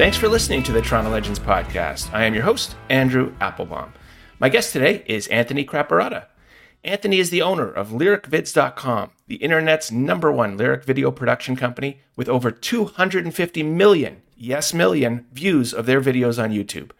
Thanks for listening to the Toronto Legends podcast. I am your host, Andrew Applebaum. My guest today is Anthony Craparotta. Anthony is the owner of LyricVids.com, the internet's number one lyric video production company with over 250 million, yes, million, views of their videos on YouTube.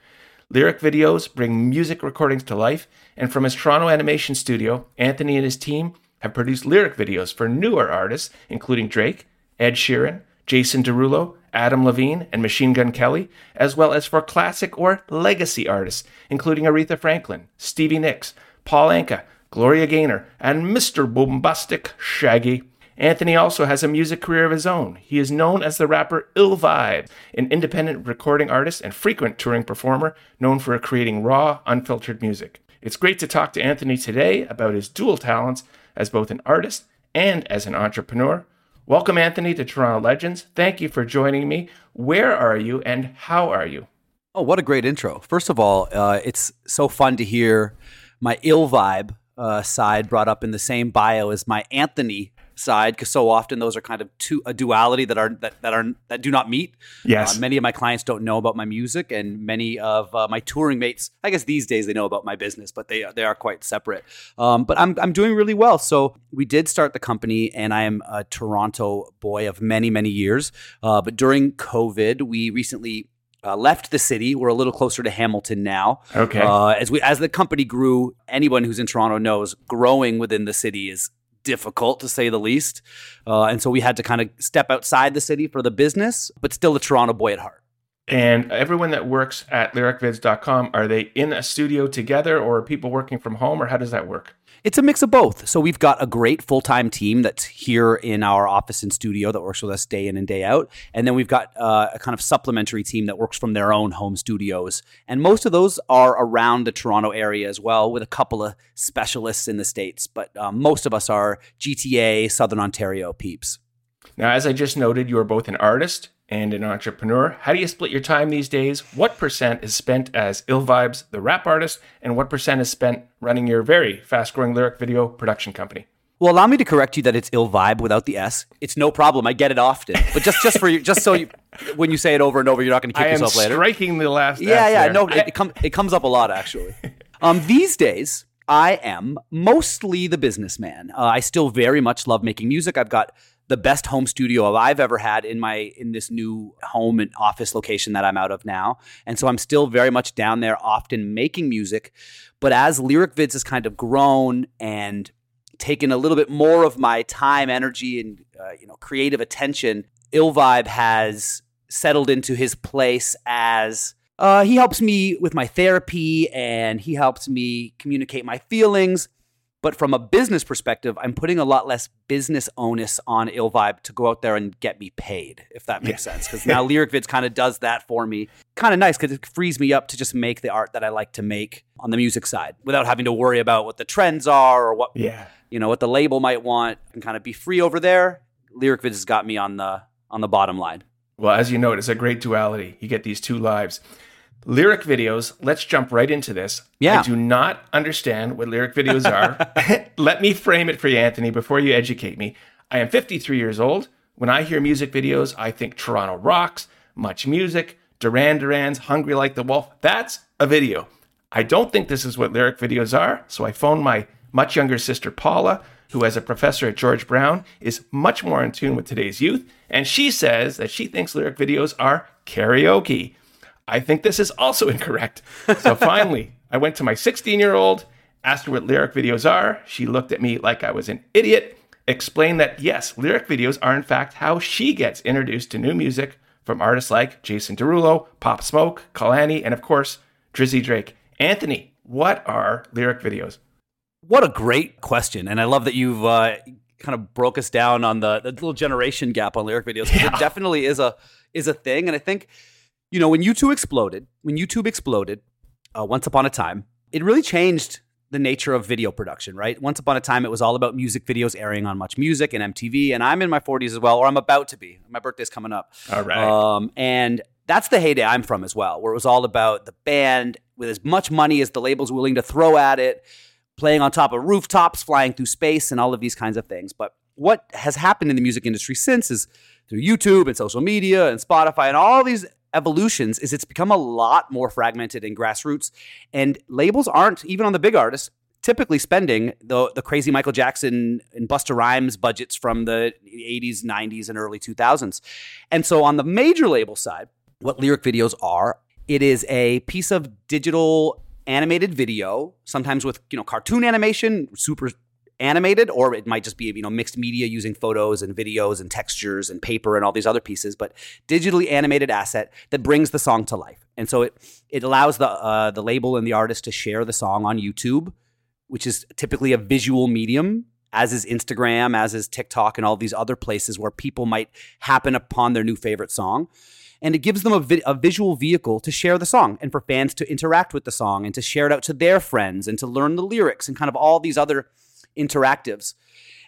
Lyric videos bring music recordings to life, and from his Toronto animation studio, Anthony and his team have produced lyric videos for newer artists, including Drake, Ed Sheeran, Jason Derulo, Adam Levine, and Machine Gun Kelly, as well as for classic or legacy artists, including Aretha Franklin, Stevie Nicks, Paul Anka, Gloria Gaynor, and Mr. Bombastic Shaggy. Anthony also has a music career of his own. He is known as the rapper Ill Vibe, an independent recording artist and frequent touring performer known for creating raw, unfiltered music. It's great to talk to Anthony today about his dual talents as both an artist and as an entrepreneur. Welcome, Anthony, to Toronto Legends. Thank you for joining me. Where are you and how are you? Oh, what a great intro. First of all, uh, it's so fun to hear my ill vibe uh, side brought up in the same bio as my Anthony side because so often those are kind of two a duality that are that, that are that do not meet. Yes. Uh, many of my clients don't know about my music, and many of uh, my touring mates, I guess these days they know about my business, but they they are quite separate. Um, but I'm I'm doing really well. So we did start the company, and I am a Toronto boy of many many years. Uh, but during COVID, we recently uh, left the city. We're a little closer to Hamilton now. Okay. Uh, as we as the company grew, anyone who's in Toronto knows growing within the city is difficult to say the least. Uh, and so we had to kind of step outside the city for the business, but still a Toronto boy at heart. And everyone that works at lyricvids.com, are they in a studio together or people working from home or how does that work? It's a mix of both. So we've got a great full time team that's here in our office and studio that works with us day in and day out. And then we've got uh, a kind of supplementary team that works from their own home studios. And most of those are around the Toronto area as well, with a couple of specialists in the States. But um, most of us are GTA, Southern Ontario peeps. Now, as I just noted, you are both an artist and an entrepreneur. How do you split your time these days? What percent is spent as Ill Vibes, the rap artist, and what percent is spent running your very fast growing lyric video production company? Well, allow me to correct you that it's ill vibe without the s. It's no problem. I get it often, but just just for you, just so you, when you say it over and over, you're not going to kick I am yourself later. striking the last. Yeah, S yeah. there. No, I- it, it, com- it comes up a lot actually. Um, these days, I am mostly the businessman. Uh, I still very much love making music. I've got the best home studio I've ever had in my in this new home and office location that I'm out of now, and so I'm still very much down there, often making music. But as Lyric Vids has kind of grown and taken a little bit more of my time, energy, and uh, you know creative attention, Ill Vibe has settled into his place as uh, he helps me with my therapy and he helps me communicate my feelings. But from a business perspective, I'm putting a lot less business onus on Ill Vibe to go out there and get me paid, if that makes sense. Because now Lyric Vids kind of does that for me. Kind of nice because it frees me up to just make the art that I like to make on the music side without having to worry about what the trends are or what Yeah. you know what the label might want and kind of be free over there. Lyric Vids has got me on the on the bottom line. Well, as you know, it's a great duality. You get these two lives. Lyric videos, let's jump right into this. Yeah. I do not understand what lyric videos are. Let me frame it for you, Anthony, before you educate me. I am 53 years old. When I hear music videos, I think Toronto rocks, much music, Duran Duran's Hungry Like the Wolf. That's a video. I don't think this is what lyric videos are, so I phoned my much younger sister Paula, who, as a professor at George Brown, is much more in tune with today's youth, and she says that she thinks lyric videos are karaoke. I think this is also incorrect. So finally, I went to my 16 year old, asked her what lyric videos are. She looked at me like I was an idiot, explained that yes, lyric videos are in fact how she gets introduced to new music from artists like Jason Derulo, Pop Smoke, Kehlani, and of course, Drizzy Drake. Anthony, what are lyric videos? What a great question. And I love that you've uh, kind of broke us down on the, the little generation gap on lyric videos. Yeah. It definitely is a is a thing. And I think, you know, when YouTube exploded, when YouTube exploded, uh, once upon a time, it really changed the nature of video production, right? Once upon a time, it was all about music videos airing on Much Music and MTV, and I'm in my 40s as well, or I'm about to be. My birthday's coming up. All right. Um, and that's the heyday I'm from as well, where it was all about the band with as much money as the label's willing to throw at it, playing on top of rooftops, flying through space, and all of these kinds of things. But what has happened in the music industry since is through YouTube and social media and Spotify and all these evolutions is it's become a lot more fragmented and grassroots and labels aren't even on the big artists typically spending the the crazy Michael Jackson and Busta Rhymes budgets from the 80s, 90s and early 2000s. And so on the major label side, what lyric videos are, it is a piece of digital animated video, sometimes with, you know, cartoon animation, super animated, or it might just be you know mixed media using photos and videos and textures and paper and all these other pieces, but digitally animated asset that brings the song to life. And so it it allows the uh, the label and the artist to share the song on YouTube, which is typically a visual medium. As is Instagram, as is TikTok, and all these other places where people might happen upon their new favorite song and it gives them a, vi- a, visual vehicle to share the song and for fans to interact with the song and to share it out to their friends and to learn the lyrics and kind of all these other interactives.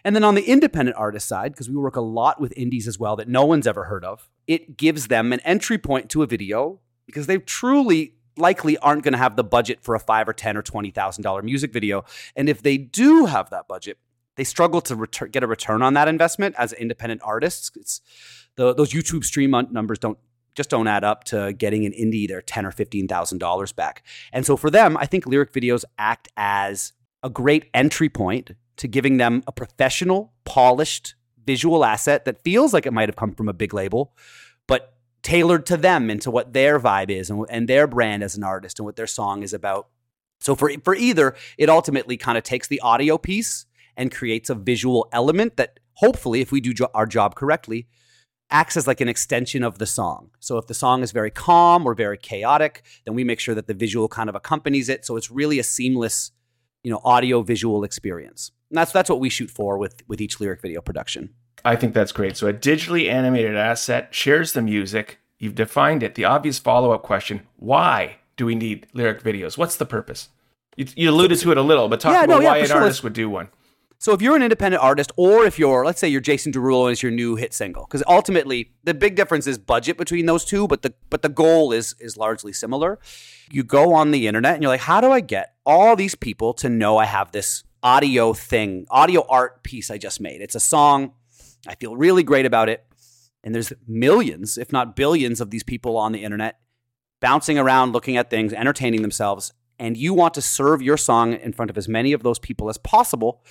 And then on the independent artist side, because we work a lot with indies as well that no one's ever heard of, it gives them an entry point to a video because they truly likely aren't going to have the budget for a five or ten or twenty thousand dollar music video. And if they do have that budget, they struggle to return, get a return on that investment as independent artists. It's the, those YouTube stream numbers don't just don't add up to getting an indie their ten or fifteen thousand dollars back. And so for them, I think lyric videos act as a great entry point to giving them a professional, polished visual asset that feels like it might have come from a big label, but tailored to them into what their vibe is and, and their brand as an artist and what their song is about. So for for either, it ultimately kind of takes the audio piece and creates a visual element that hopefully, if we do jo- our job correctly, acts as like an extension of the song. So if the song is very calm or very chaotic, then we make sure that the visual kind of accompanies it. So it's really a seamless you know audio visual experience. And that's that's what we shoot for with with each lyric video production. I think that's great. So a digitally animated asset shares the music. You've defined it. The obvious follow up question: Why do we need lyric videos? What's the purpose? You, you alluded to it a little, but talk yeah, about no, yeah, why an sure. artist would do one. So if you're an independent artist, or if you're, let's say, you're Jason Derulo and it's your new hit single, because ultimately the big difference is budget between those two, but the but the goal is is largely similar. You go on the internet and you're like, how do I get all these people to know I have this audio thing, audio art piece I just made? It's a song. I feel really great about it, and there's millions, if not billions, of these people on the internet bouncing around, looking at things, entertaining themselves, and you want to serve your song in front of as many of those people as possible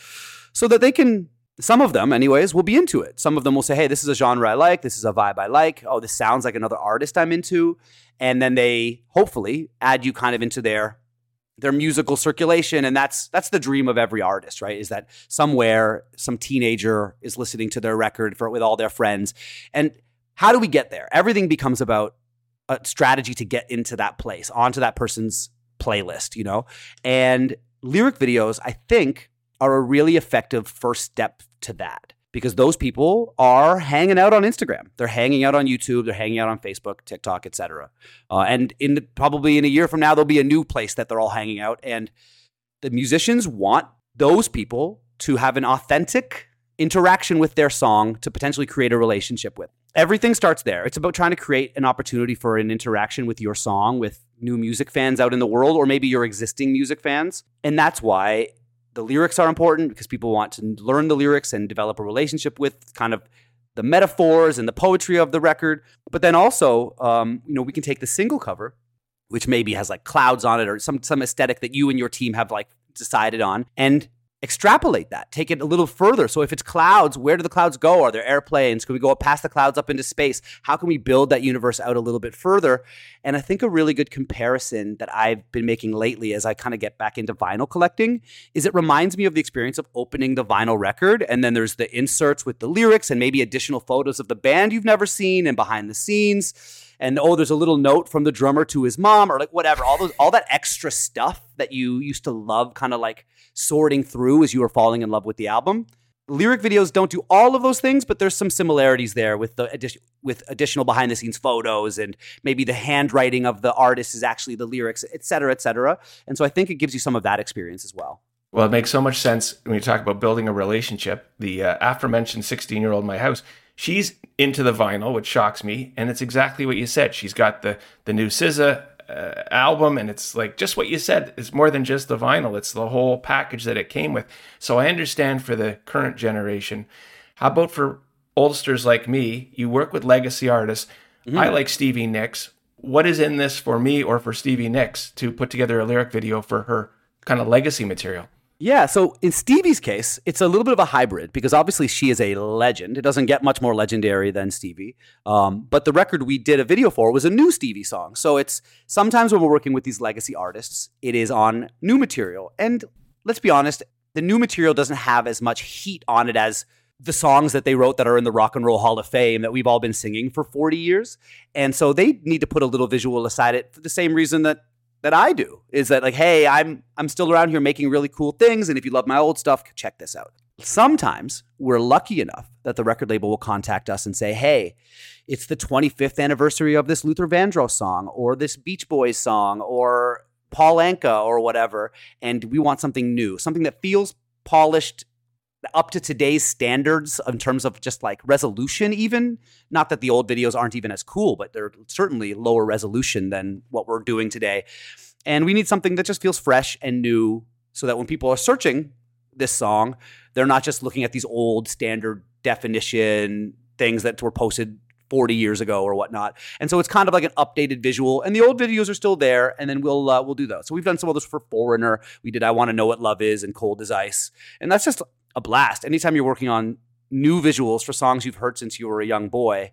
so that they can some of them anyways will be into it. Some of them will say hey this is a genre i like. This is a vibe i like. Oh this sounds like another artist i'm into. And then they hopefully add you kind of into their their musical circulation. And that's that's the dream of every artist right? Is that somewhere some teenager is listening to their record for with all their friends. And how do we get there? Everything becomes about a strategy to get into that place onto that person's playlist you know? And lyric videos i think are a really effective first step to that because those people are hanging out on Instagram. They're hanging out on YouTube. They're hanging out on Facebook, TikTok, etc. Uh, and in the, probably in a year from now, there'll be a new place that they're all hanging out. And the musicians want those people to have an authentic interaction with their song to potentially create a relationship with. Everything starts there. It's about trying to create an opportunity for an interaction with your song, with new music fans out in the world, or maybe your existing music fans. And that's why the lyrics are important because people want to learn the lyrics and develop a relationship with kind of the metaphors and the poetry of the record. But then also, um, you know, we can take the single cover, which maybe has like clouds on it or some some aesthetic that you and your team have like decided on, and extrapolate that, take it a little further. So if it's clouds, where do the clouds go? Are there airplanes? Can we go up past the clouds up into space? How can we build that universe out a little bit further? And I think a really good comparison that I've been making lately as I kind of get back into vinyl collecting is it reminds me of the experience of opening the vinyl record and then there's the inserts with the lyrics and maybe additional photos of the band you've never seen and behind the scenes and oh, there's a little note from the drummer to his mom, or like whatever. All those, all that extra stuff that you used to love, kind of like sorting through as you were falling in love with the album. Lyric videos don't do all of those things, but there's some similarities there with the with additional behind the scenes photos and maybe the handwriting of the artist is actually the lyrics, et cetera, et cetera. And so I think it gives you some of that experience as well. Well, it makes so much sense when you talk about building a relationship. The uh, aforementioned 16 year old in my house, she's into the vinyl, which shocks me. And it's exactly what you said. She's got the, the new SZA uh, album, and it's like just what you said. It's more than just the vinyl; it's the whole package that it came with. So I understand for the current generation. How about for oldsters like me? You work with legacy artists. Mm-hmm. I like Stevie Nicks. What is in this for me or for Stevie Nicks to put together a lyric video for her kind of legacy material? Yeah, so in Stevie's case, it's a little bit of a hybrid because obviously she is a legend. It doesn't get much more legendary than Stevie. Um, but the record we did a video for was a new Stevie song. So it's sometimes when we're working with these legacy artists, it is on new material. And let's be honest, the new material doesn't have as much heat on it as the songs that they wrote that are in the Rock and Roll Hall of Fame that we've all been singing for 40 years. And so they need to put a little visual aside it for the same reason that that I do is that like, hey, I'm I'm still around here making really cool things, and if you love my old stuff, check this out. Sometimes we're lucky enough that the record label will contact us and say, hey, it's the 25th anniversary of this Luther Vandross song, or this Beach Boys song, or Paul Anka, or whatever, and we want something new, something that feels polished up to today's standards in terms of just like resolution even not that the old videos aren't even as cool but they're certainly lower resolution than what we're doing today and we need something that just feels fresh and new so that when people are searching this song they're not just looking at these old standard definition things that were posted 40 years ago or whatnot. And so it's kind of like an updated visual. And the old videos are still there, and then we'll uh, we'll do those. So we've done some of those for Foreigner. We did I Want to Know What Love Is and Cold as Ice. And that's just a blast. Anytime you're working on new visuals for songs you've heard since you were a young boy,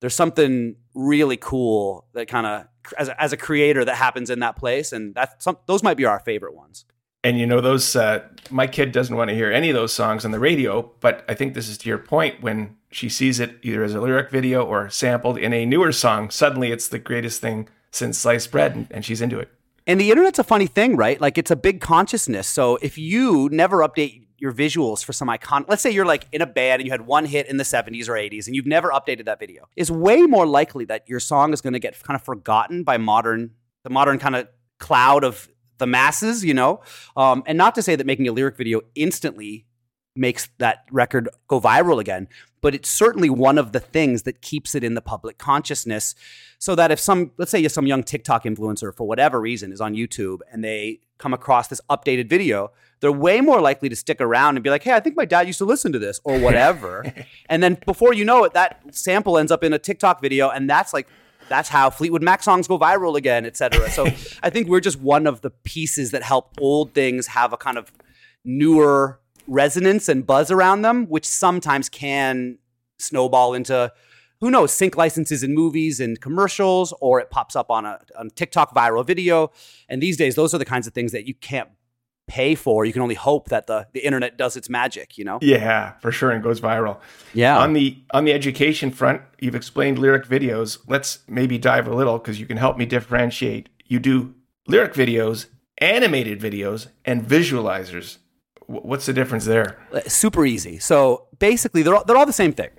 there's something really cool that kind of as a, as a creator that happens in that place, and that's some those might be our favorite ones. And you know those uh, my kid doesn't want to hear any of those songs on the radio, but I think this is to your point when she sees it either as a lyric video or sampled in a newer song, suddenly it's the greatest thing since sliced bread, and, and she's into it. And the internet's a funny thing, right? Like it's a big consciousness. So if you never update your visuals for some icon. Let's say you're like in a band and you had one hit in the 70s or 80s and you've never updated that video. It's way more likely that your song is going to get kind of forgotten by modern the modern kind of cloud of the masses, you know. Um, and not to say that making a lyric video instantly makes that record go viral again, but it's certainly one of the things that keeps it in the public consciousness so that if some let's say some young TikTok influencer for whatever reason is on YouTube and they come across this updated video, they're way more likely to stick around and be like, "Hey, I think my dad used to listen to this or whatever." and then before you know it, that sample ends up in a TikTok video and that's like that's how Fleetwood Mac songs go viral again, et cetera. So I think we're just one of the pieces that help old things have a kind of newer resonance and buzz around them, which sometimes can snowball into who knows sync licenses in movies and commercials, or it pops up on a on TikTok viral video. And these days, those are the kinds of things that you can't pay for. You can only hope that the the internet does its magic. You know? Yeah, for sure, and goes viral. Yeah. On the on the education front, you've explained lyric videos. Let's maybe dive a little because you can help me differentiate. You do lyric videos, animated videos, and visualizers. What's the difference there? Uh, super easy. So basically, they're all, they're all the same thing.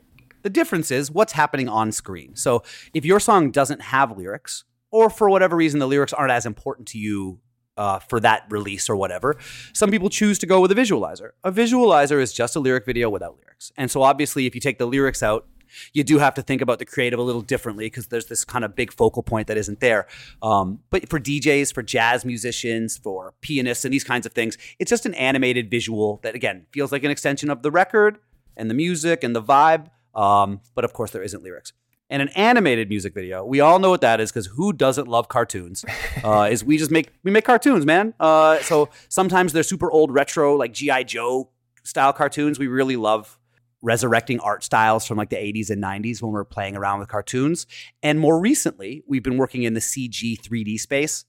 The difference is what's happening on screen. So if your song doesn't have lyrics, or for whatever reason the lyrics aren't as important to you uh, for that release or whatever, some people choose to go with a visualizer. A visualizer is just a lyric video without lyrics. And so obviously, if you take the lyrics out, you do have to think about the creative a little differently because there's this kind of big focal point that isn't there. Um, but for DJs, for jazz musicians, for pianists, and these kinds of things, it's just an animated visual that, again, feels like an extension of the record and the music and the vibe. Um, but of course, there isn't lyrics. And an animated music video, we all know what that is because who doesn't love cartoons? Uh, is we just make we make cartoons, man. Uh, so sometimes they're super old retro, like GI Joe style cartoons. We really love resurrecting art styles from like the 80s and 90s when we are playing around with cartoons. And more recently, we've been working in the CG 3D space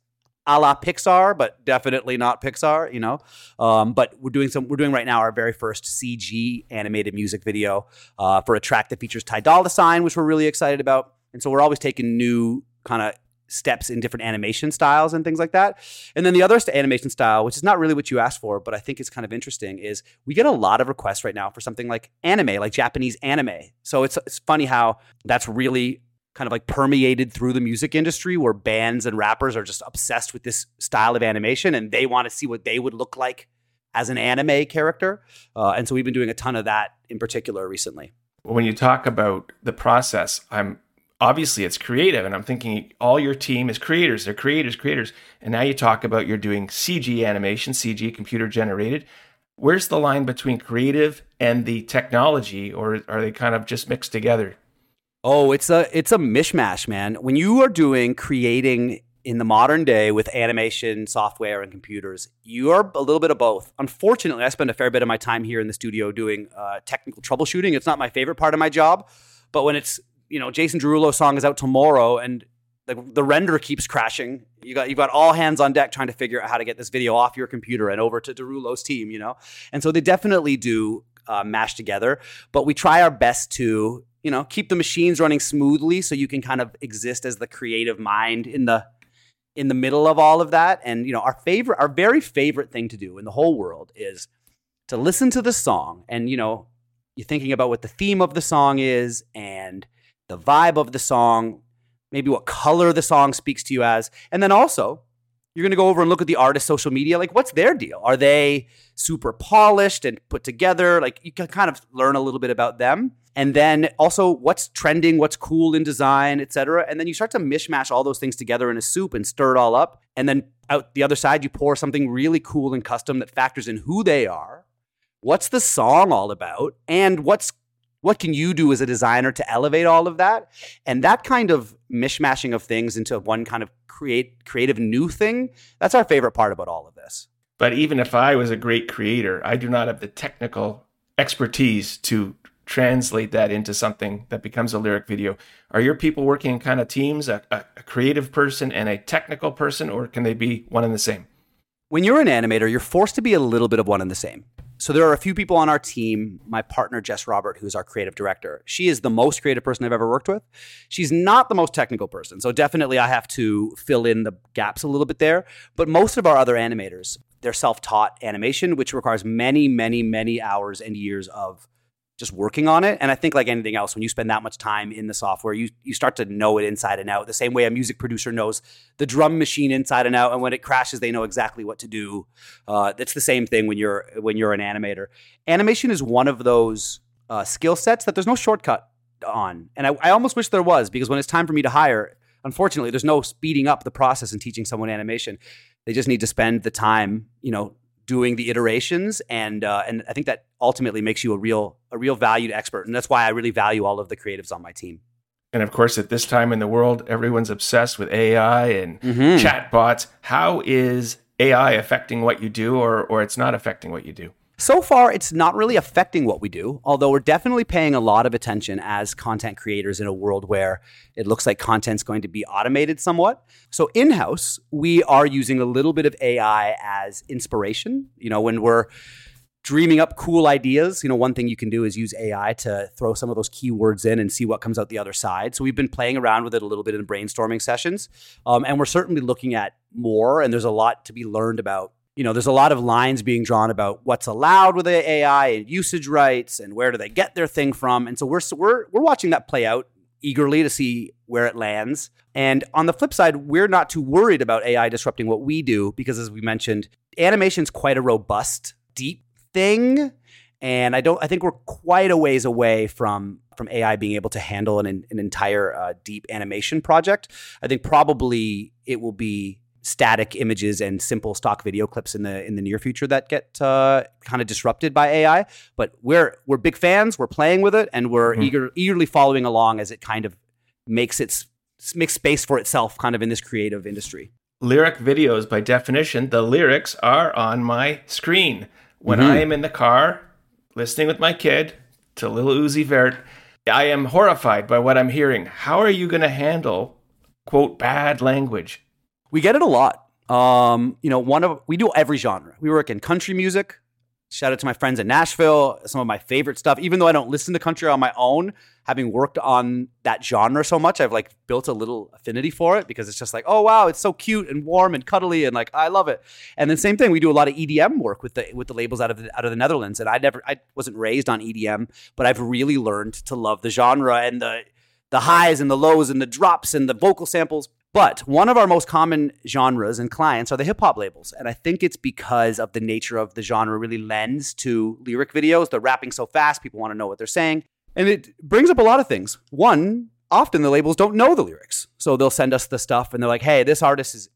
a la Pixar, but definitely not Pixar, you know. Um, but we're doing some. We're doing right now our very first CG animated music video uh, for a track that features Ty Dolla Sign, which we're really excited about. And so we're always taking new kind of steps in different animation styles and things like that. And then the other animation style, which is not really what you asked for, but I think it's kind of interesting, is we get a lot of requests right now for something like anime, like Japanese anime. So it's it's funny how that's really kind of like permeated through the music industry where bands and rappers are just obsessed with this style of animation and they want to see what they would look like as an anime character. Uh, and so we've been doing a ton of that in particular recently. When you talk about the process, I'm obviously it's creative and i'm thinking all your team is creators they're creators creators and now you talk about you're doing cg animation cg computer generated where's the line between creative and the technology or are they kind of just mixed together oh it's a it's a mishmash man when you are doing creating in the modern day with animation software and computers you are a little bit of both unfortunately i spend a fair bit of my time here in the studio doing uh, technical troubleshooting it's not my favorite part of my job but when it's you know, Jason Derulo song is out tomorrow and the, the render keeps crashing. You got you've got all hands on deck trying to figure out how to get this video off your computer and over to Derulo's team, you know. And so they definitely do uh, mash together, but we try our best to you know keep the machines running smoothly so you can kind of exist as the creative mind in the in the middle of all of that. And you know, our favorite, our very favorite thing to do in the whole world is to listen to the song and you know you're thinking about what the theme of the song is and the vibe of the song, maybe what color the song speaks to you as. And then also, you're going to go over and look at the artist's social media. Like, what's their deal? Are they super polished and put together? Like, you can kind of learn a little bit about them. And then also, what's trending, what's cool in design, etc. And then you start to mishmash all those things together in a soup and stir it all up. And then out the other side, you pour something really cool and custom that factors in who they are, what's the song all about, and what's what can you do as a designer to elevate all of that? And that kind of mishmashing of things into one kind of create creative new thing, that's our favorite part about all of this. But even if I was a great creator, I do not have the technical expertise to translate that into something that becomes a lyric video. Are your people working in kind of teams, a, a, a creative person and a technical person, or can they be one and the same? When you're an animator, you're forced to be a little bit of one and the same. So there are a few people on our team. My partner Jess Robert, who's our creative director, she is the most creative person I've ever worked with. She's not the most technical person, so definitely I have to fill in the gaps a little bit there. But most of our other animators, they're self-taught animation, which requires many, many, many hours and years of just working on it. And I think like anything else, when you spend that much time in the software, you you start to know it inside and out. The same way a music producer knows the drum machine inside and out, and when it crashes, they know exactly what to do. Uh, it's the same thing when you're when you're an animator. Animation is one of those uh, skill sets that there's no shortcut on, and I, I almost wish there was because when it's time for me to hire, unfortunately, there's no speeding up the process and teaching someone animation. They just need to spend the time, you know, doing the iterations and uh, and I think that ultimately makes you a real a real valued expert and that's why I really value all of the creatives on my team. And of course, at this time in the world, everyone's obsessed with AI and mm-hmm. chatbots. How is AI affecting what you do, or or it's not affecting what you do? So far, it's not really affecting what we do, although we're definitely paying a lot of attention as content creators in a world where it looks like content's going to be automated somewhat. So, in house, we are using a little bit of AI as inspiration. You know, when we're dreaming up cool ideas, you know, one thing you can do is use AI to throw some of those keywords in and see what comes out the other side. So, we've been playing around with it a little bit in brainstorming sessions. Um, and we're certainly looking at more, and there's a lot to be learned about you know, there's a lot of lines being drawn about what's allowed with the AI and usage rights and where do they get their thing from. And so we're we're we're watching that play out eagerly to see where it lands. And on the flip side, we're not too worried about AI disrupting what we do because as we mentioned, animation is quite a robust, deep thing. And I don't I think we're quite a ways away from from AI being able to handle an, an entire uh, deep animation project. I think probably it will be static images and simple stock video clips in the in the near future that get uh, kind of disrupted by AI. But we're we're big fans. We're playing with it, and we're mm-hmm. eager eagerly following along as it kind of makes its makes space for itself, kind of in this creative industry. Lyric videos, by definition, the lyrics are on my screen when mm-hmm. I am in the car listening with my kid to Lil Uzi Vert. I am horrified by what I'm hearing. How are you going to handle quote bad language? We get it a lot. Um, you know, one of we do every genre. We work in country music, Shout out to my friends in Nashville, some of my favorite stuff. Even though I don't listen to country on my own, having worked on that genre so much, I've like built a little affinity for it because it's just like, oh wow, it's so cute and warm and cuddly and like I love it. And then same thing, we do a lot of EDM work with the with the labels out of the, out of the Netherlands. And I never I wasn't raised on EDM, but I've really learned to love the genre and the the highs and the lows and the drops and the vocal samples. But one of our most common genres and clients are the hip hop labels. And I think it's because of the nature of the genre really lends to lyric videos. They're rapping so fast, people want to know what they're saying. And it brings up a lot of things. One, often the labels don't know the lyrics. So they'll send us the stuff and they're like, hey, this artist is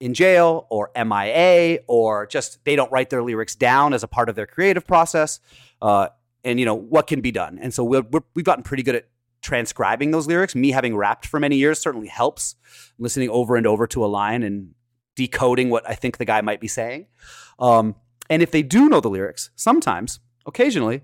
in jail or MIA or just they don't write their lyrics down as a part of their creative process. Uh, and, you know, what can be done? And so we have gotten pretty good at transcribing those lyrics. Me having rapped for many years certainly helps. Listening over and over to a line and decoding what I think the guy might be saying. Um, and if they do know the lyrics, sometimes, occasionally,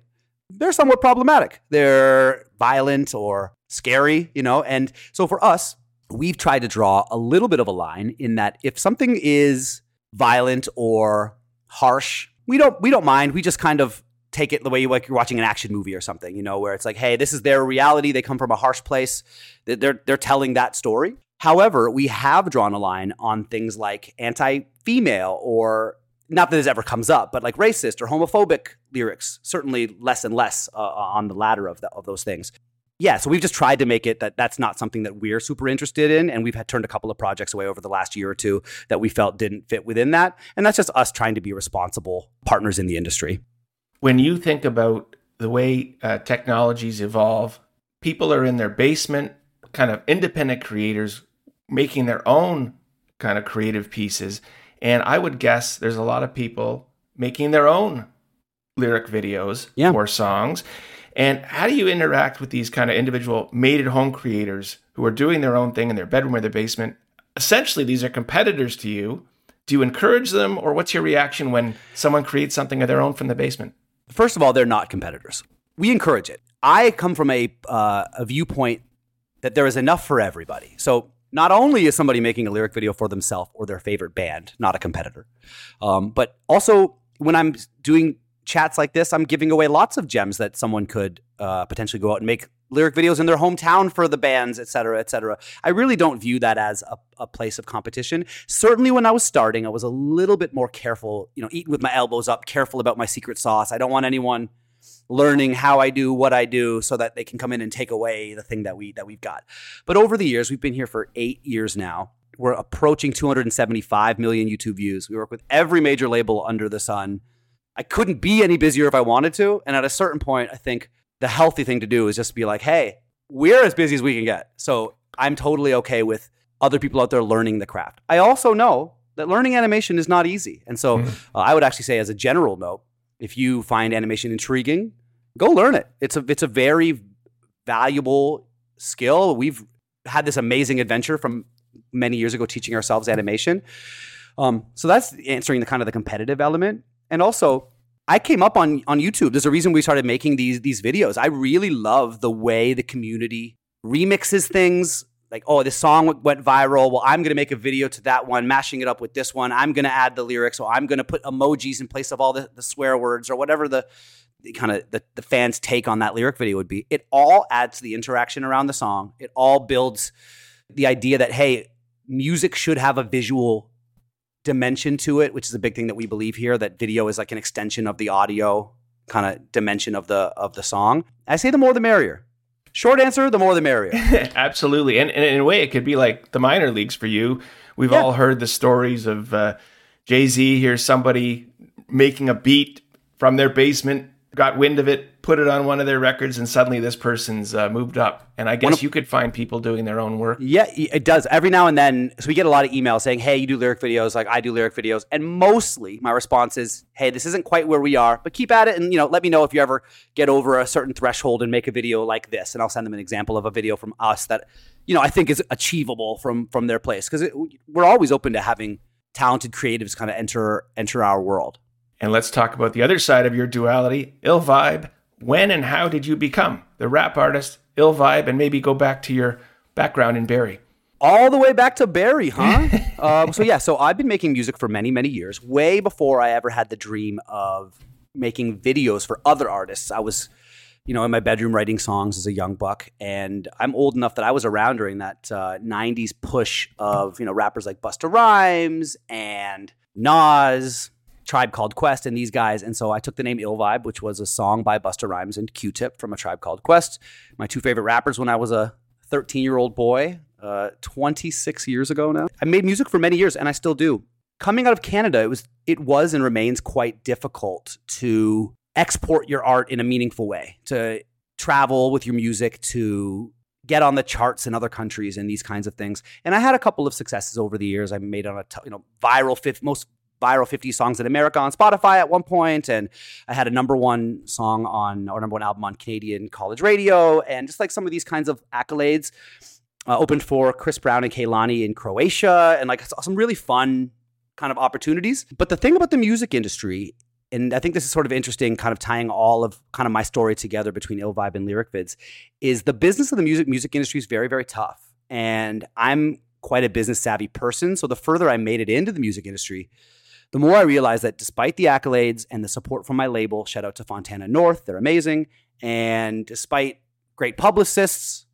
they're somewhat problematic. They're violent or scary, you know. And so for us, we've tried to draw a little bit of a line in that if something is violent or harsh, we don't we don't mind. We just kind of take it the way you like you're watching an action movie or something, you know, where it's like, hey, this is their reality. They come from a harsh place. They're they're telling that story. However, we have drawn a line on things like anti-female or not that this ever comes up, but like racist or homophobic lyrics. Certainly less and less uh, on the latter of the, of those things. Yeah, so we've just tried to make it that that's not something that we're super interested in, and we've had turned a couple of projects away over the last year or two that we felt didn't fit within that, and that's just us trying to be responsible partners in the industry when you think about the way uh, technologies evolve, people are in their basement, kind of independent creators making their own kind of creative pieces. And I would guess there's a lot of people making their own lyric videos yeah. or songs. And how do you interact with these kind of individual made at home creators who are doing their own thing in their bedroom or their basement? Essentially, these are competitors to you. Do you encourage them, or what's your reaction when someone creates something of their own from the basement? First of all, they're not competitors. We encourage it. I come from a, uh, a viewpoint that there is enough for everybody. So not only is somebody making a lyric video for themselves or their favorite band, not a competitor, um, but also when I'm doing chats like this, I'm giving away lots of gems that someone could uh, potentially go out and make lyric videos in their hometown for the bands, et cetera, et cetera. I really don't view that as a, a, place of competition. Certainly when I was starting, I was a little bit more careful, you know, eating with my elbows up, careful about my secret sauce. I don't want anyone learning how I do what I do so that they can come in and take away the thing that we that we've got. But over the years, we've been here for 8 years now. We're approaching 275 million YouTube views. We work with every major label under the sun. I couldn't be any busier if I wanted to, and at a certain point, I think the healthy thing to do is just be like, hey, we're as busy as we can get. So I'm totally okay with other people out there learning the craft. I also know that learning animation is not easy. And so mm. uh, I would actually say, as a general note, if you find animation intriguing, go learn it. It's a, it's a very valuable skill. We've had this amazing adventure from many years ago teaching ourselves animation. Um, so that's answering the kind of the competitive element. And also, I came up on on YouTube. There's a reason we started making these these videos. I really love the way the community remixes things. Like, oh, this song went viral. Well, I'm to make a video to that one, mashing it up with this one. I'm to add the lyrics, or I'm to put emojis in place of all the, the swear words, or whatever the, the kind of the, the fans' take on that lyric video would be. It all adds to the interaction around the song. It all builds the idea that hey, music should have a visual dimension to it, which is a big thing that we believe here that video is like an extension of the audio kind of dimension of the of the song. I say the more the merrier. Short answer, the more the merrier. Absolutely. And, and, in a way, it could be like the minor leagues for you. We've yeah. all heard the stories of uh, Jay Z. Here's somebody making a beat from their basement, got wind of it, put it on one of their records and suddenly this person's uh, moved up. And I guess of, you could find people doing their own work. Yeah, it does. Every now and then, so we get a lot of emails saying, "Hey, you do lyric videos like I do lyric videos." And mostly my response is, "Hey, this isn't quite where we are, but keep at it and you know, let me know if you ever get over a certain threshold and make a video like this." And I'll send them an example of a video from us that you know, I think is achievable from from their place because we're always open to having talented creatives kind of enter enter our world. And let's talk about the other side of your duality, ill vibe when and how did you become the rap artist, ill vibe, and maybe go back to your background in Barrie? All the way back to Barrie, huh? um, so yeah, so I've been making music for many, many years, way before I ever had the dream of making videos for other artists. I was, you know, in my bedroom writing songs as a young buck, and I'm old enough that I was around during that uh, '90s push of you know rappers like Busta Rhymes and Nas, Tribe Called Quest, and these guys. And so I took the name Ill Vibe, which was a song by Busta Rhymes and Q-Tip from a Tribe Called Quest. My two favorite rappers when I was a 13 year old boy, uh, 26 years ago now. I made music for many years, and I still do. Coming out of Canada, it was it was and remains quite difficult to export your art in a meaningful way, to travel with your music, to get on the charts in other countries and these kinds of things. And I had a couple of successes over the years. I made on a t- you know viral fifth most viral 50 songs in America on Spotify at one point, and I had a number one song on or number one album on Canadian college radio, and just like some of these kinds of accolades. Uh, opened for Chris Brown and Kehlani in Croatia, and like some really fun kind of opportunities. But the thing about the music industry and I think this is sort of interesting, kind of tying all of kind of my story together between Ill Vibe and Lyric Vids, is the business of the music music industry is very, very tough. And I'm quite a business savvy person. So the further I made it into the music industry, the more I realized that despite the accolades and the support from my label, shout out to Fontana North, they're amazing. And despite great publicists,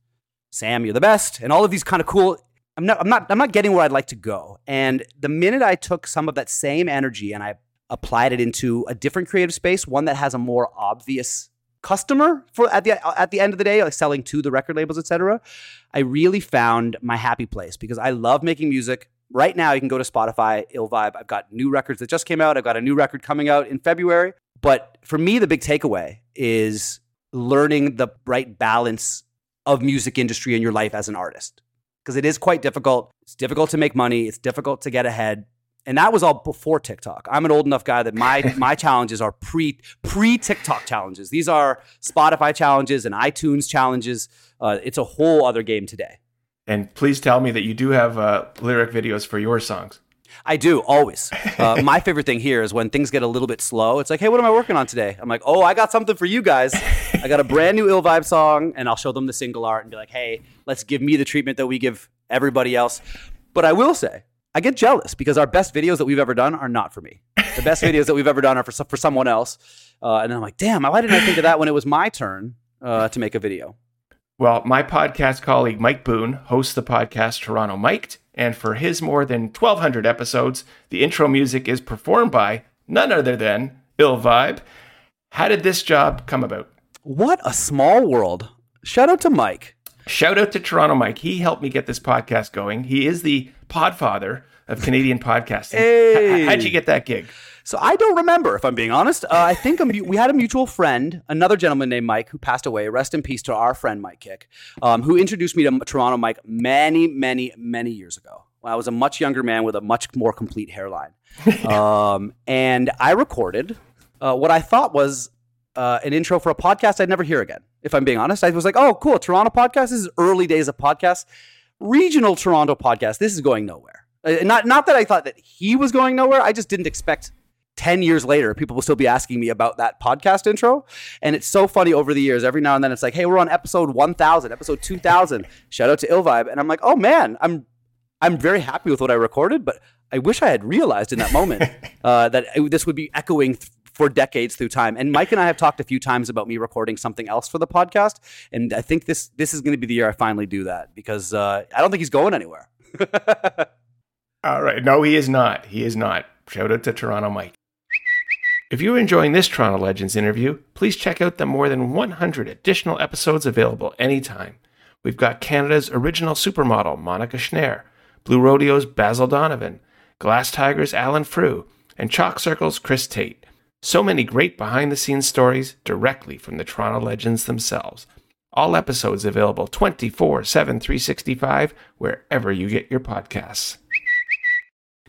Sam, you're the best, and all of these kind of cool I'm not, I'm not, I'm not getting where I'd like to go. And the minute I took some of that same energy and I applied it into a different creative space, one that has a more obvious customer for at the at the end of the day, like selling to the record labels, etc. I really found my happy place because I love making music. Right now, you can go to Spotify, Ill Vibe. I've got new records that just came out. I've got a new record coming out in February. But for me, the big takeaway is learning the right balance of music industry in your life as an artist because it is quite difficult. It's difficult to make money. It's difficult to get ahead and that was all before TikTok. I'm an old enough guy that my my challenges are pre pre TikTok challenges. These are Spotify challenges and iTunes challenges. Uh, it's a whole other game today. And please tell me that you do have uh, lyric videos for your songs. I do always. Uh, my favorite thing here is when things get a little bit slow. It's like, hey, what am I working on today? I'm like, oh, I got something for you guys. I got a brand new ill vibe song, and I'll show them the single art and be like, hey, let's give me the treatment that we give everybody else. But I will say, I get jealous because our best videos that we've ever done are not for me. The best videos that we've ever done are for for someone else. Uh, and then I'm like, damn, why didn't I think of that when it was my turn uh, to make a video? Well, my podcast colleague Mike Boon hosts the podcast Toronto Mic'd, and for his more than 1,200 episodes, the intro music is performed by none other than Ill Vibe. How did this job come about? What a small world! Shout out to Mike. Shout out to Toronto Mike. He helped me get this podcast going. He is the podfather of Canadian podcasting. Hey. How'd you get that gig? So I don't remember, if I'm being honest. Uh, I think a, we had a mutual friend, another gentleman named Mike, who passed away. Rest in peace to our friend Mike Kick, um, who introduced me to Toronto Mike many, many, many years ago. When I was a much younger man with a much more complete hairline, um, and I recorded uh, what I thought was uh, an intro for a podcast I'd never hear again. If I'm being honest, I was like, "Oh, cool, Toronto podcast. This is early days of podcasts, regional Toronto podcast. This is going nowhere." Uh, not not that I thought that he was going nowhere. I just didn't expect 10 years later, people will still be asking me about that podcast intro. And it's so funny over the years. Every now and then it's like, hey, we're on episode 1000, episode 2000. Shout out to Ill Vibe. And I'm like, oh man, I'm I'm very happy with what I recorded, but I wish I had realized in that moment uh, that it, this would be echoing th- for decades through time. And Mike and I have talked a few times about me recording something else for the podcast, and I think this this is going to be the year I finally do that because uh, I don't think he's going anywhere. All right, no, he is not. He is not. Shout out to Toronto Mike. If you're enjoying this Toronto Legends interview, please check out the more than 100 additional episodes available anytime. We've got Canada's original supermodel, Monica Schnarr, Blue Rodeo's Bazil Donovan, Glass Tiger's Alan Frew, and Chalk Circle's Chris Tate. So many great behind the scenes stories directly from the Toronto Legends themselves. All episodes available 24 7 365 wherever you get your podcasts.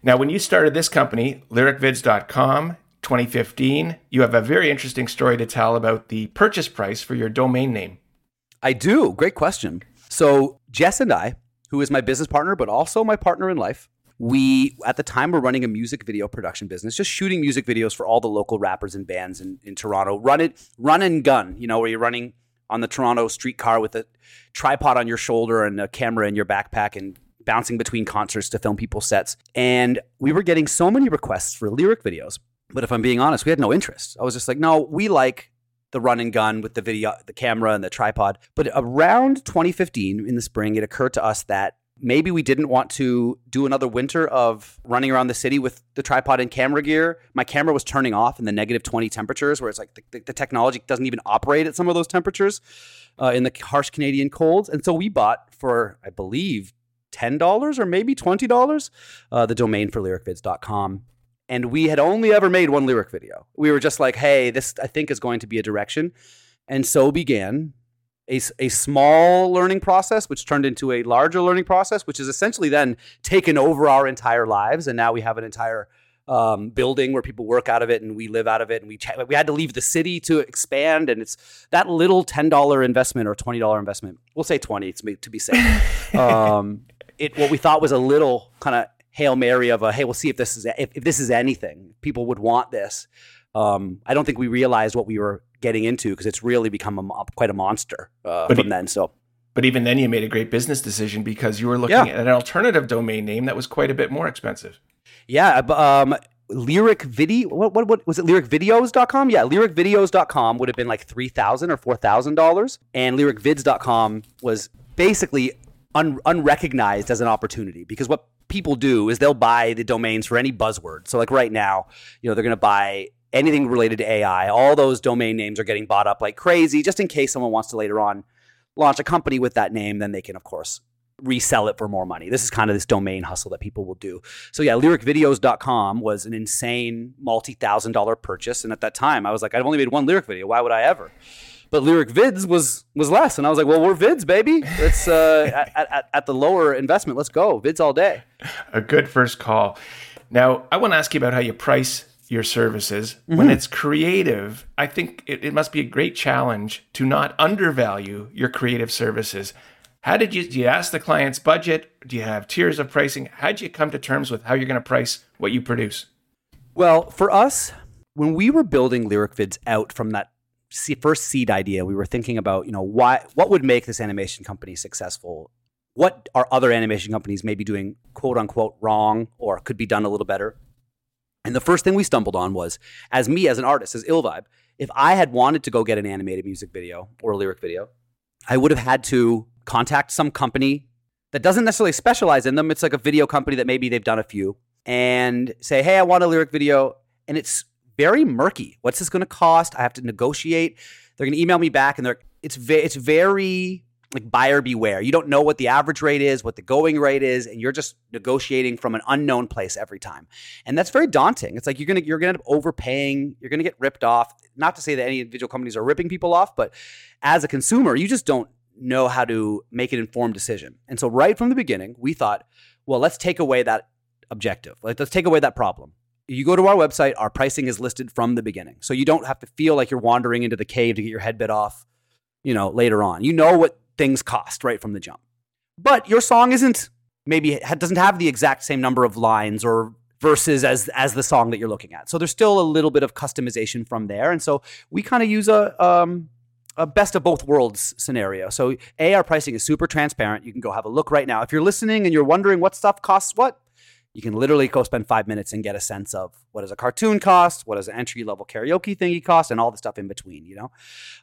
Now, when you started this company, lyricvids.com, 2015, you have a very interesting story to tell about the purchase price for your domain name. I do. Great question. So, Jess and I, who is my business partner, but also my partner in life, we at the time were running a music video production business, just shooting music videos for all the local rappers and bands in, in Toronto. Run it, run and gun, you know, where you're running on the Toronto streetcar with a tripod on your shoulder and a camera in your backpack and bouncing between concerts to film people's sets. And we were getting so many requests for lyric videos But if I'm being honest, we had no interest. I was just like, no, we like the run and gun with the video, the camera, and the tripod. But around 2015 in the spring, it occurred to us that maybe we didn't want to do another winter of running around the city with the tripod and camera gear. My camera was turning off in the negative 20 temperatures, where it's like the, the, the technology doesn't even operate at some of those temperatures uh, in the harsh Canadian colds. And so we bought for, I believe, $10 or maybe $20 uh, the domain for lyricvids.com and we had only ever made one lyric video. We were just like, hey, this I think is going to be a direction. And so began a, a small learning process, which turned into a larger learning process, which is essentially then taken over our entire lives. And now we have an entire um, building where people work out of it and we live out of it. And we, ch- we had to leave the city to expand. And it's that little $10 investment or $20 investment. We'll say 20 to be safe. um, it, what we thought was a little kind of hail mary of a hey, we'll see if this is if, if this is anything. People would want this. Um, I don't think we realized what we were getting into because it's really become a, quite a monster uh, from then. So, but even then, you made a great business decision because you were looking yeah. at an alternative domain name that was quite a bit more expensive. Yeah. Um, lyric video what, what, what was it lyricvideos.com yeah lyricvideos.com would have been like 3000 or $4000 and lyricvids.com was basically un- unrecognized as an opportunity because what people do is they'll buy the domains for any buzzword. So like right now, you know, they're going to buy anything related to AI. All those domain names are getting bought up like crazy just in case someone wants to later on launch a company with that name, then they can of course resell it for more money. This is kind of this domain hustle that people will do. So yeah, lyricvideos.com was an insane multi-thousand dollar purchase and at that time I was like I've only made one lyric video. Why would I ever? But lyric vids was was less. And i was like well we're vids baby. It's uh, at, at, at, the lower investment let's go. Vids all day. A good first call. Now i want to ask you about how you price your services. Mm-hmm. when it's creative i think it, it, must be a great challenge to not undervalue your creative services. How did you do you ask the client's budget? Do you have tiers of pricing? How did you come to terms with how you're going to price what you produce? Well for us when we were building lyric vids out from that first seed idea, we were thinking about, you know, why what would make this animation company successful? What are other animation companies maybe doing quote unquote wrong or could be done a little better? And the first thing we stumbled on was, as me as an artist, as Illvibe, if I had wanted to go get an animated music video or a lyric video, I would have had to contact some company that doesn't necessarily specialize in them. It's like a video company that maybe they've done a few and say, hey, I want a lyric video. And it's very murky. What's this going to cost? I have to negotiate. They're going to email me back, and they're it's ve- it's very like buyer beware. You don't know what the average rate is, what the going rate is, and you're just negotiating from an unknown place every time. And that's very daunting. It's like you're gonna you're gonna end up overpaying. You're gonna get ripped off. Not to say that any individual companies are ripping people off, but as a consumer, you just don't know how to make an informed decision. And so right from the beginning, we thought, well, let's take away that objective. Like let's take away that problem you go to our website, our pricing is listed from the beginning. So you don't have to feel like you're wandering into the cave to get your head bit off, you know, later on. You know what things cost right from the jump. But your song isn't maybe it doesn't have the exact same number of lines or verses as as the song that you're looking at. So there's still a little bit of customization from there. And so we kind of use a um, a best of both worlds scenario. So A, our pricing is super transparent. You can go have a look right now. If you're listening and you're wondering what stuff costs what, you can literally go spend five minutes and get a sense of what does a cartoon cost, what does an entry level karaoke thingy cost, and all the stuff in between, you know?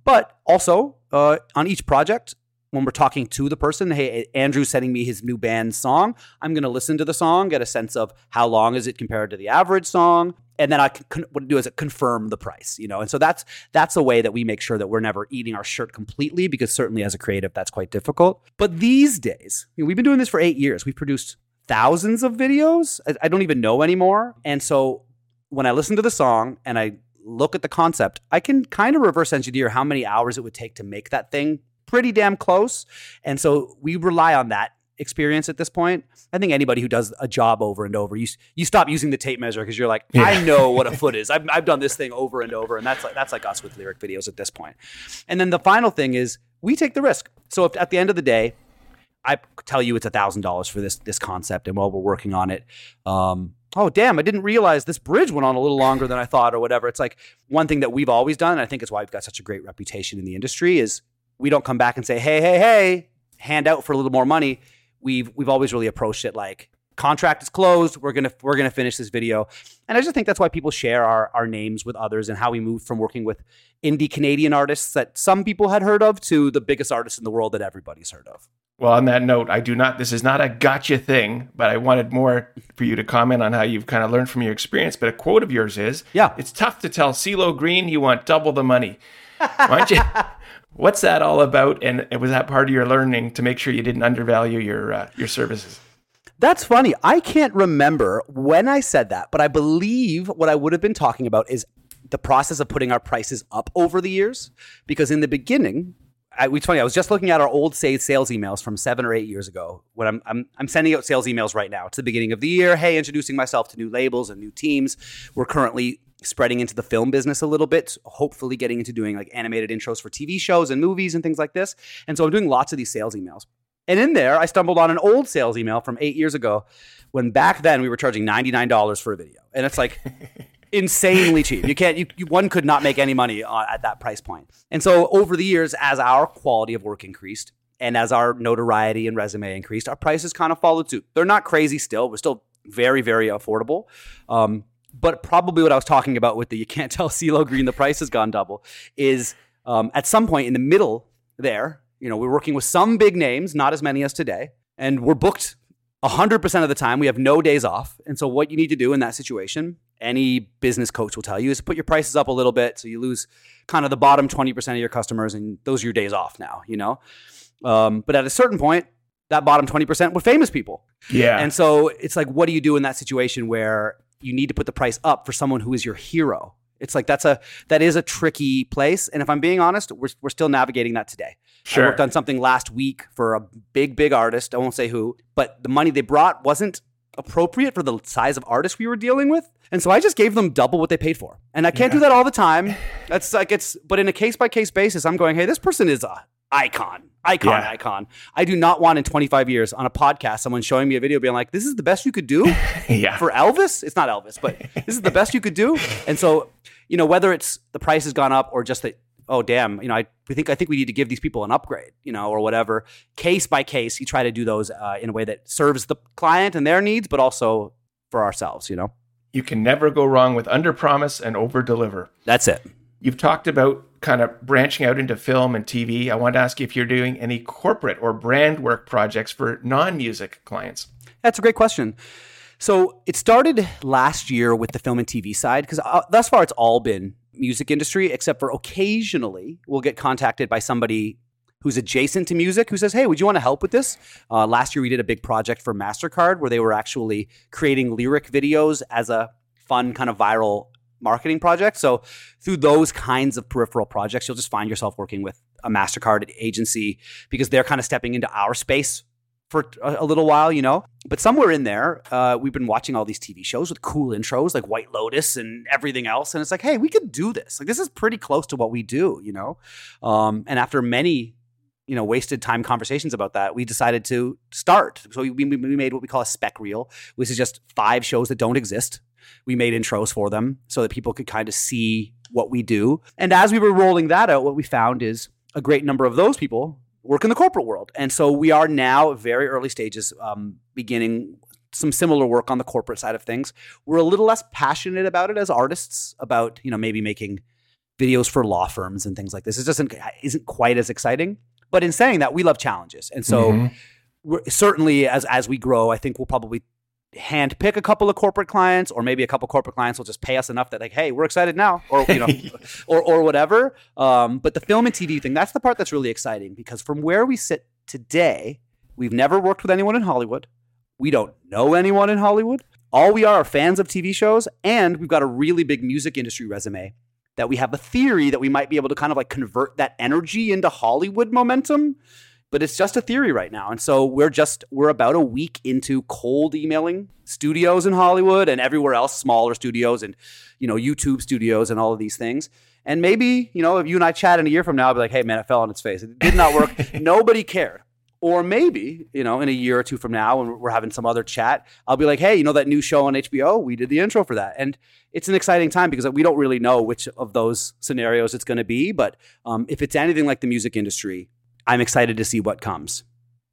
But also uh, on each project, when we're talking to the person, hey, Andrew's sending me his new band song. I'm going to listen to the song, get a sense of how long is it compared to the average song, and then I can what I do is confirm the price, you know. And so that's that's a way that we make sure that we're never eating our shirt completely, because certainly as a creative, that's quite difficult. But these days, we've been doing this for eight years. We've produced thousands of videos. I, I don't even know anymore. And so when I listen to the song and I look at the concept, I can kind of reverse engineer how many hours it would take to make that thing pretty damn close. And so we rely on that experience at this point. I think anybody who does a job over and over, you you stop using the tape measure because you're like, yeah. I know what a foot is. I've, I've done this thing over and over, and that's like that's like us with lyric videos at this point. And then the final thing is we take the risk. So if at the end of the day I tell you it's a thousand dollars for this this concept, and while we're working on it, um, oh damn, I didn't realize this bridge went on a little longer than I thought, or whatever. It's like one thing that we've always done, and I think it's why we've got such a great reputation in the industry is we don't come back and say, hey, hey, hey, hand out for a little more money. We've we've always really approached it like contract is closed. We're gonna we're gonna finish this video, and I just think that's why people share our our names with others and how we moved from working with indie Canadian artists that some people had heard of to the biggest artists in the world that everybody's heard of. Well, on that note, I do not, this is not a gotcha thing, but I wanted more for you to comment on how you've kind of learned from your experience. But a quote of yours is Yeah. it's tough to tell CeeLo Green you want double the money. Why don't you, what's that all about? And was that part of your learning to make sure you didn't undervalue your, uh, your services? That's funny. I can't remember when I said that, but I believe what I would have been talking about is the process of putting our prices up over the years. Because in the beginning, I, it's funny. I was just looking at our old sales emails from seven or eight years ago. When I'm, I'm I'm sending out sales emails right now. It's the beginning of the year. Hey, introducing myself to new labels and new teams. We're currently spreading into the film business a little bit. Hopefully, getting into doing like animated intros for TV shows and movies and things like this. And so I'm doing lots of these sales emails. And in there, I stumbled on an old sales email from eight years ago when back then we were charging $99 for a video. And it's like insanely cheap. You can't, you, you, one could not make any money uh, at that price point. And so over the years, as our quality of work increased and as our notoriety and resume increased, our prices kind of followed suit. They're not crazy still. We're still very, very affordable. Um, but probably what I was talking about with the you can't tell CeeLo Green the price has gone double is um, at some point in the middle there, you know, we're working with some big names, not as many as today, and we're booked 100% of the time. We have no days off. And so, what you need to do in that situation, any business coach will tell you, is put your prices up a little bit so you lose kind of the bottom 20% of your customers, and those are your days off now, you know? Um, but at a certain point, that bottom 20% were famous people. Yeah. And so, it's like, what do you do in that situation where you need to put the price up for someone who is your hero? It's like that's a that is a tricky place, and if I'm being honest, we're we're still navigating that today. Sure. I worked on something last week for a big, big artist. I won't say who, but the money they brought wasn't appropriate for the size of artist we were dealing with. And so I just gave them double what they paid for. And I can't do that all the time. That's like it's but in a case by case basis, I'm going, hey, this person is a icon. Icon, Yeah. icon. I do not want in 25 years on a podcast someone showing me a video being like, this is the best you could do yeah. for Elvis. It's not Elvis, but this is the best you could do. And so, you know, whether it's the price has gone up or just that, oh damn, you know, I we think I think we need to give these people an upgrade, you know, or whatever. Case by case, you try to do those uh, in a way that serves the client and their needs, but also for ourselves. You know, you can never go wrong with under promise and over deliver. that's it. You've talked about kind of branching out into film and TV. I wanted to ask you if you're doing any corporate or brand work projects for non music clients. That's a great question. So it started last year with the film and TV side because uh, thus far it's all been music industry, except for occasionally we'll get contacted by somebody who's adjacent to music who says, "Hey, would you want to help with this?" Uh, last year we did a big project for Mastercard where they were actually creating lyric videos as a fun kind of viral marketing project. So through those kinds of peripheral projects, you'll just find yourself working with a Mastercard agency because they're kind of stepping into our space for a, little while, you know. But somewhere in there, uh, we've been watching all these TV shows with cool intros like White Lotus and everything else, and it's like, hey, we could do this. Like this is pretty close to what we do, you know. Um, and after many, you know, wasted time conversations about that, we decided to start. So we, we made what we call a spec reel, which is just five shows that don't exist. We made intros for them so that people could kind of see what we do. And as we were rolling that out, what we found is a great number of those people work in the corporate world. And so we are now at very early stages um, beginning some similar work on the corporate side of things. We're a little less passionate about it as artists about, you know, maybe making videos for law firms and things like this. It doesn't isn't quite as exciting. But in saying that, we love challenges. And so Mhm. we're, certainly as as we grow, I think we'll probably hand pick a couple of corporate clients or maybe a couple corporate clients will just pay us enough that like hey we're excited now or you know or or whatever um, but the film and tv thing that's the part that's really exciting because from where we sit today we've never worked with anyone in hollywood we don't know anyone in hollywood all we are are fans of tv shows and we've got a really big music industry resume that we have a theory that we might be able to kind of like convert that energy into hollywood momentum but it's just a theory right now. And so we're just we're about a week into cold emailing studios in hollywood and everywhere else smaller studios and you know youtube studios and all of these things. And maybe you know if you and i chat in a year from now i'll be like hey man it fell on its face. It did not work. Nobody cared or maybe you know in a year or two from now when we're having some other chat i'll be like hey you know that new show on hbo we did the intro for that and it's an exciting time because we don't really know which of those scenarios it's going to be but um, if it's anything like the music industry I'm excited to see what comes.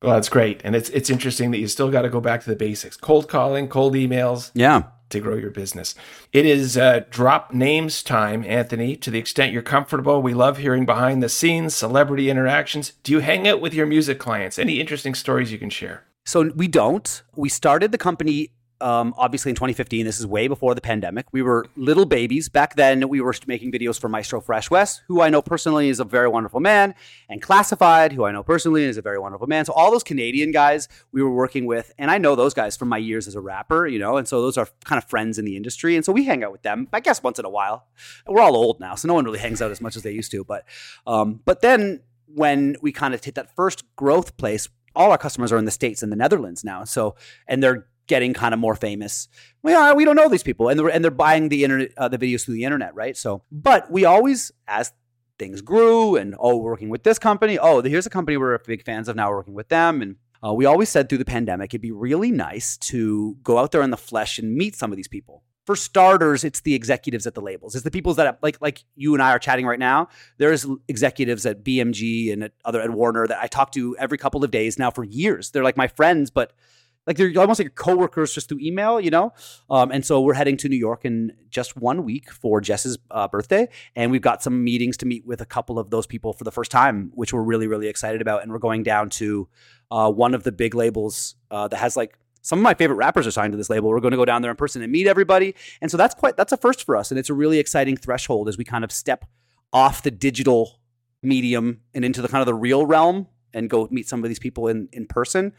Well, that's great. And it's it's interesting that you still got to go back to the basics. Cold calling, cold emails. Yeah. To grow your business. It is uh, drop names time, Anthony. To the extent you're comfortable, we love hearing behind the scenes, celebrity interactions. Do you hang out with your music clients? Any interesting stories you can share? So we don't. We started the company um, obviously in 2015. This is way before the pandemic. We were little babies. Back then, we were making videos for Maestro Fresh Wes, who I know personally is a very wonderful man, and Classified, who I know personally is a very wonderful man. So all those Canadian guys we were working with, and I know those guys from my years as a rapper, you know, and so those are kind of friends in the industry. And so we hang out with them, I guess, once in a while. We're all old now, so no one really hangs out as much as they used to. But, um, but then when we kind of hit that first growth place, all our customers are in the States and the Netherlands now. So, and they're getting kind of more famous. Well, we don't know these people, and they're and they're buying the internet, uh, the videos through the internet, right? So, but we always, as things grew, and oh, we're working with this company. Oh, here's a company we're big fans of now, we're working with them, and uh, we always said through the pandemic, it'd be really nice to go out there in the flesh and meet some of these people. For starters, it's the executives at the labels. It's the people that like like you and I are chatting right now. There's executives at BMG and at other at Warner that I talk to every couple of days now for years. They're like my friends, but like they're almost like coworkers just through email, you know. Um, and so we're heading to New York in just one week for Jess's uh, birthday, and we've got some meetings to meet with a couple of those people for the first time, which we're really really excited about. And we're going down to uh, one of the big labels uh, that has like some of my favorite rappers are signed to this label. We're going to go down there in person and meet everybody, and so that's quite that's a first for us, and it's a really exciting threshold as we kind of step off the digital medium and into the kind of the real realm and go meet some of these people in in person.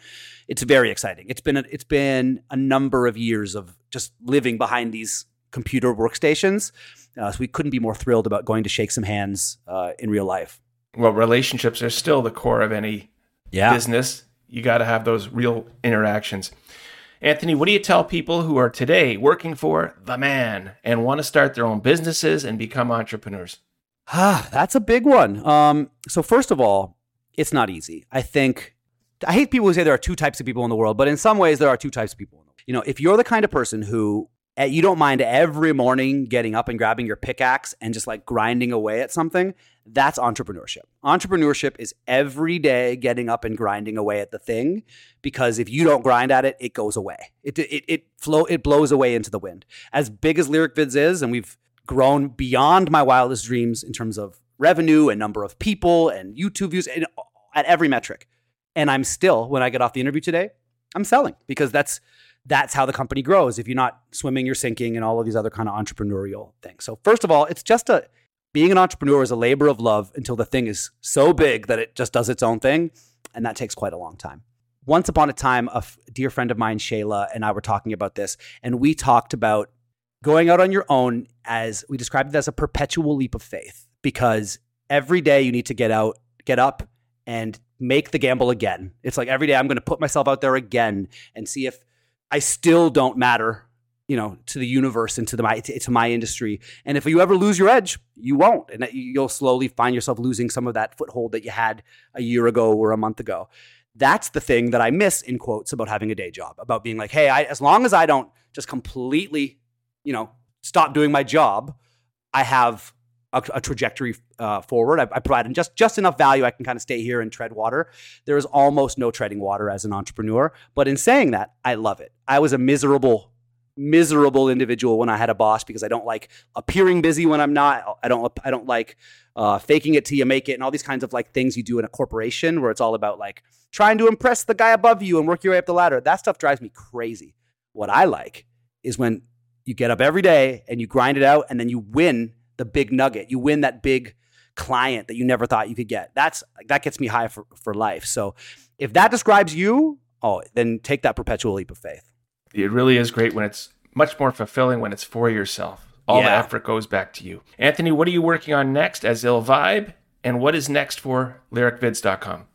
It's very exciting. It's been a, it's been a number of years of just living behind these computer workstations. Uh, so we couldn't be more thrilled about going to shake some hands uh, in real life. Well, relationships are still the core of any yeah. business. You got to have those real interactions. Anthony, what do you tell people who are today working for the man and want to start their own businesses and become entrepreneurs? Ah, that's a big one. Um, so first of all, it's not easy. I think I hate people who say there are two types of people in the world, but in some ways there are two types of people. You know, if you're the kind of person who eh, you don't mind every morning getting up and grabbing your pickaxe and just like grinding away at something, that's entrepreneurship. Entrepreneurship is every day getting up and grinding away at the thing because if you don't grind at it, it goes away. It it it flow it blows away into the wind. As big as Lyric Vids is, and we've grown beyond my wildest dreams in terms of revenue and number of people and YouTube views and at every metric. And I'm still, when I get off the interview today, I'm selling because that's that's how the company grows. If you're not swimming, you're sinking, and all of these other kind of entrepreneurial things. So first of all, it's just a being an entrepreneur is a labor of love until the thing is so big that it just does its own thing, and that takes quite a long time. Once upon a time, a f- dear friend of mine, Shayla, and I were talking about this, and we talked about going out on your own as we described it as a perpetual leap of faith because every day you need to get out, get up, and make the gamble again. It's like every day I'm going to put myself out there again and see if I still don't matter, you know, to the universe and to the my to my industry. And if you ever lose your edge, you won't, and you'll slowly find yourself losing some of that foothold that you had a year ago or a month ago. That's the thing that I miss in quotes about having a day job, about being like, hey, I, as long as I don't just completely, you know, stop doing my job, I have a, a trajectory uh, forward. I, I provide just just enough value I can kind of stay here and tread water. There is almost no treading water as an entrepreneur. But in saying that, I love it. I was a miserable miserable individual when I had a boss because I don't like appearing busy when I'm not. I don't I don't like uh, faking it till you make it and all these kinds of like things you do in a corporation where it's all about like trying to impress the guy above you and work your way up the ladder. That stuff drives me crazy. What I like is when you get up every day and you grind it out and then you win the big nugget. You win that big client that you never thought you could get. That's that gets me high for, for life. So if that describes you, oh, then take that perpetual leap of faith. It really is great when it's much more fulfilling when it's for yourself. All yeah. the effort goes back to you. Anthony, what are you working on next as Ill Vibe? And what is next for lyricvids.com?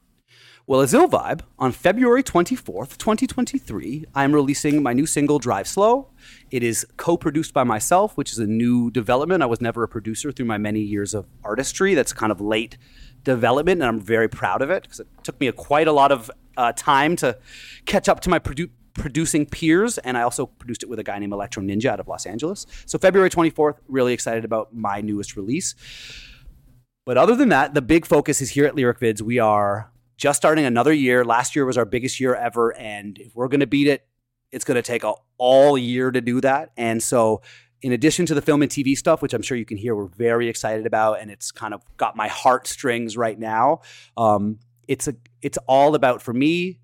Well, as Ill Vibe, on February 24th, 2023, I'm releasing my new single, Drive Slow. It is co produced by myself, which is a new development. I was never a producer through my many years of artistry. That's kind of late development, and I'm very proud of it because it took me a, quite a lot of uh, time to catch up to my produ- producing peers. And I also produced it with a guy named Electro Ninja out of Los Angeles. So, February 24th, really excited about my newest release. But other than that, the big focus is here at Lyric Vids. We are just starting another year. Last year was our biggest year ever. And if we're going to beat it, it's going to take a, all year to do that. And so, in addition to the film and TV stuff, which I'm sure you can hear, we're very excited about, and it's kind of got my heartstrings right now. Um, it's a, it's all about for me,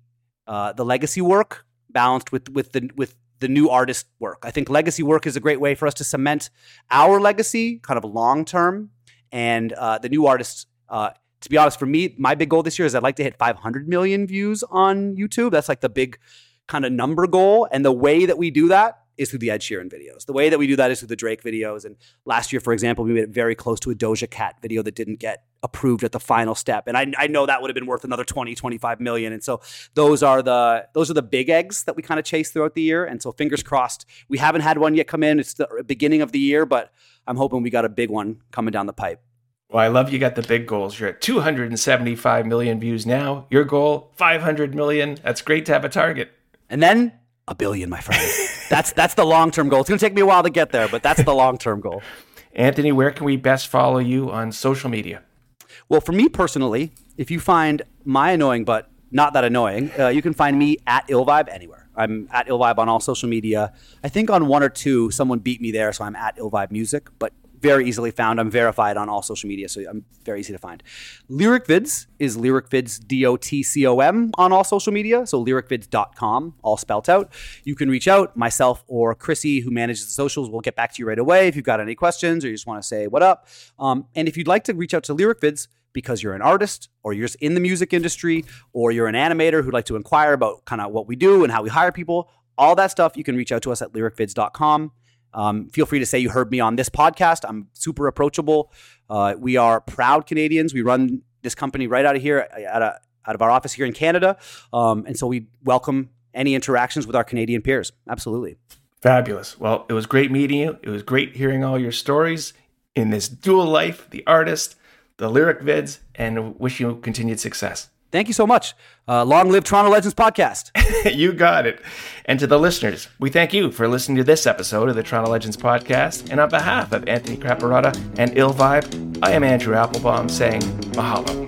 uh, the legacy work balanced with with the with the new artist work. I think legacy work is a great way for us to cement our legacy, kind of long term, and uh, the new artists. Uh, to be honest, for me, my big goal this year is I'd like to hit 500 million views on YouTube. That's like the big kind of number goal. And the way that we do that is through the Ed Sheeran videos. The way that we do that is through the Drake videos. And last year, for example, we made it very close to a Doja Cat video that didn't get approved at the final step. And I, I know that would have been worth another 20, 25 million. And so those are the those are the big eggs that we kind of chase throughout the year. And so fingers crossed. We haven't had one yet come in. It's the beginning of the year, but I'm hoping we got a big one coming down the pipe. Well, I love you got the big goals. You're at 275 million views now. Your goal, 500 million. That's great to have a target. And then a billion, my friend. that's that's the long term goal. It's going to take me a while to get there, but that's the long term goal. Anthony, where can we best follow you on social media? Well, for me personally, if you find my annoying but not that annoying, uh, you can find me at IllVibe anywhere. I'm at IllVibe on all social media. I think on one or two, someone beat me there, so I'm at IllVibe Music. But very easily found. I'm verified on all social media, so I'm very easy to find. Lyric Vids is Lyric Vids D O T C O M on all social media, so lyricvids.com, all spelt out. You can reach out, myself or Chrissy, who manages the socials, will get back to you right away if you've got any questions or you just want to say what up. Um, and if you'd like to reach out to Lyric Vids, because you're an artist or you're just in the music industry or you're an animator who'd like to inquire about kind of what we do and how we hire people, all that stuff, you can reach out to us at lyricvids.com. Um, feel free to say you heard me on this podcast. I'm super approachable. Uh, we are proud Canadians. We run this company right out of here, out of, out of our office here in Canada. Um, and so we welcome any interactions with our Canadian peers. Absolutely. Fabulous. Well, it was great meeting you. It was great hearing all your stories in this dual life, the artist, the lyric vids, and wish you continued success. Thank you so much. Uh, long live Toronto Legends podcast. you got it. And to the listeners, we thank you for listening to this episode of the Toronto Legends podcast. And on behalf of Anthony Craparotta and IllVibe, I am Andrew Applebaum saying mahalo.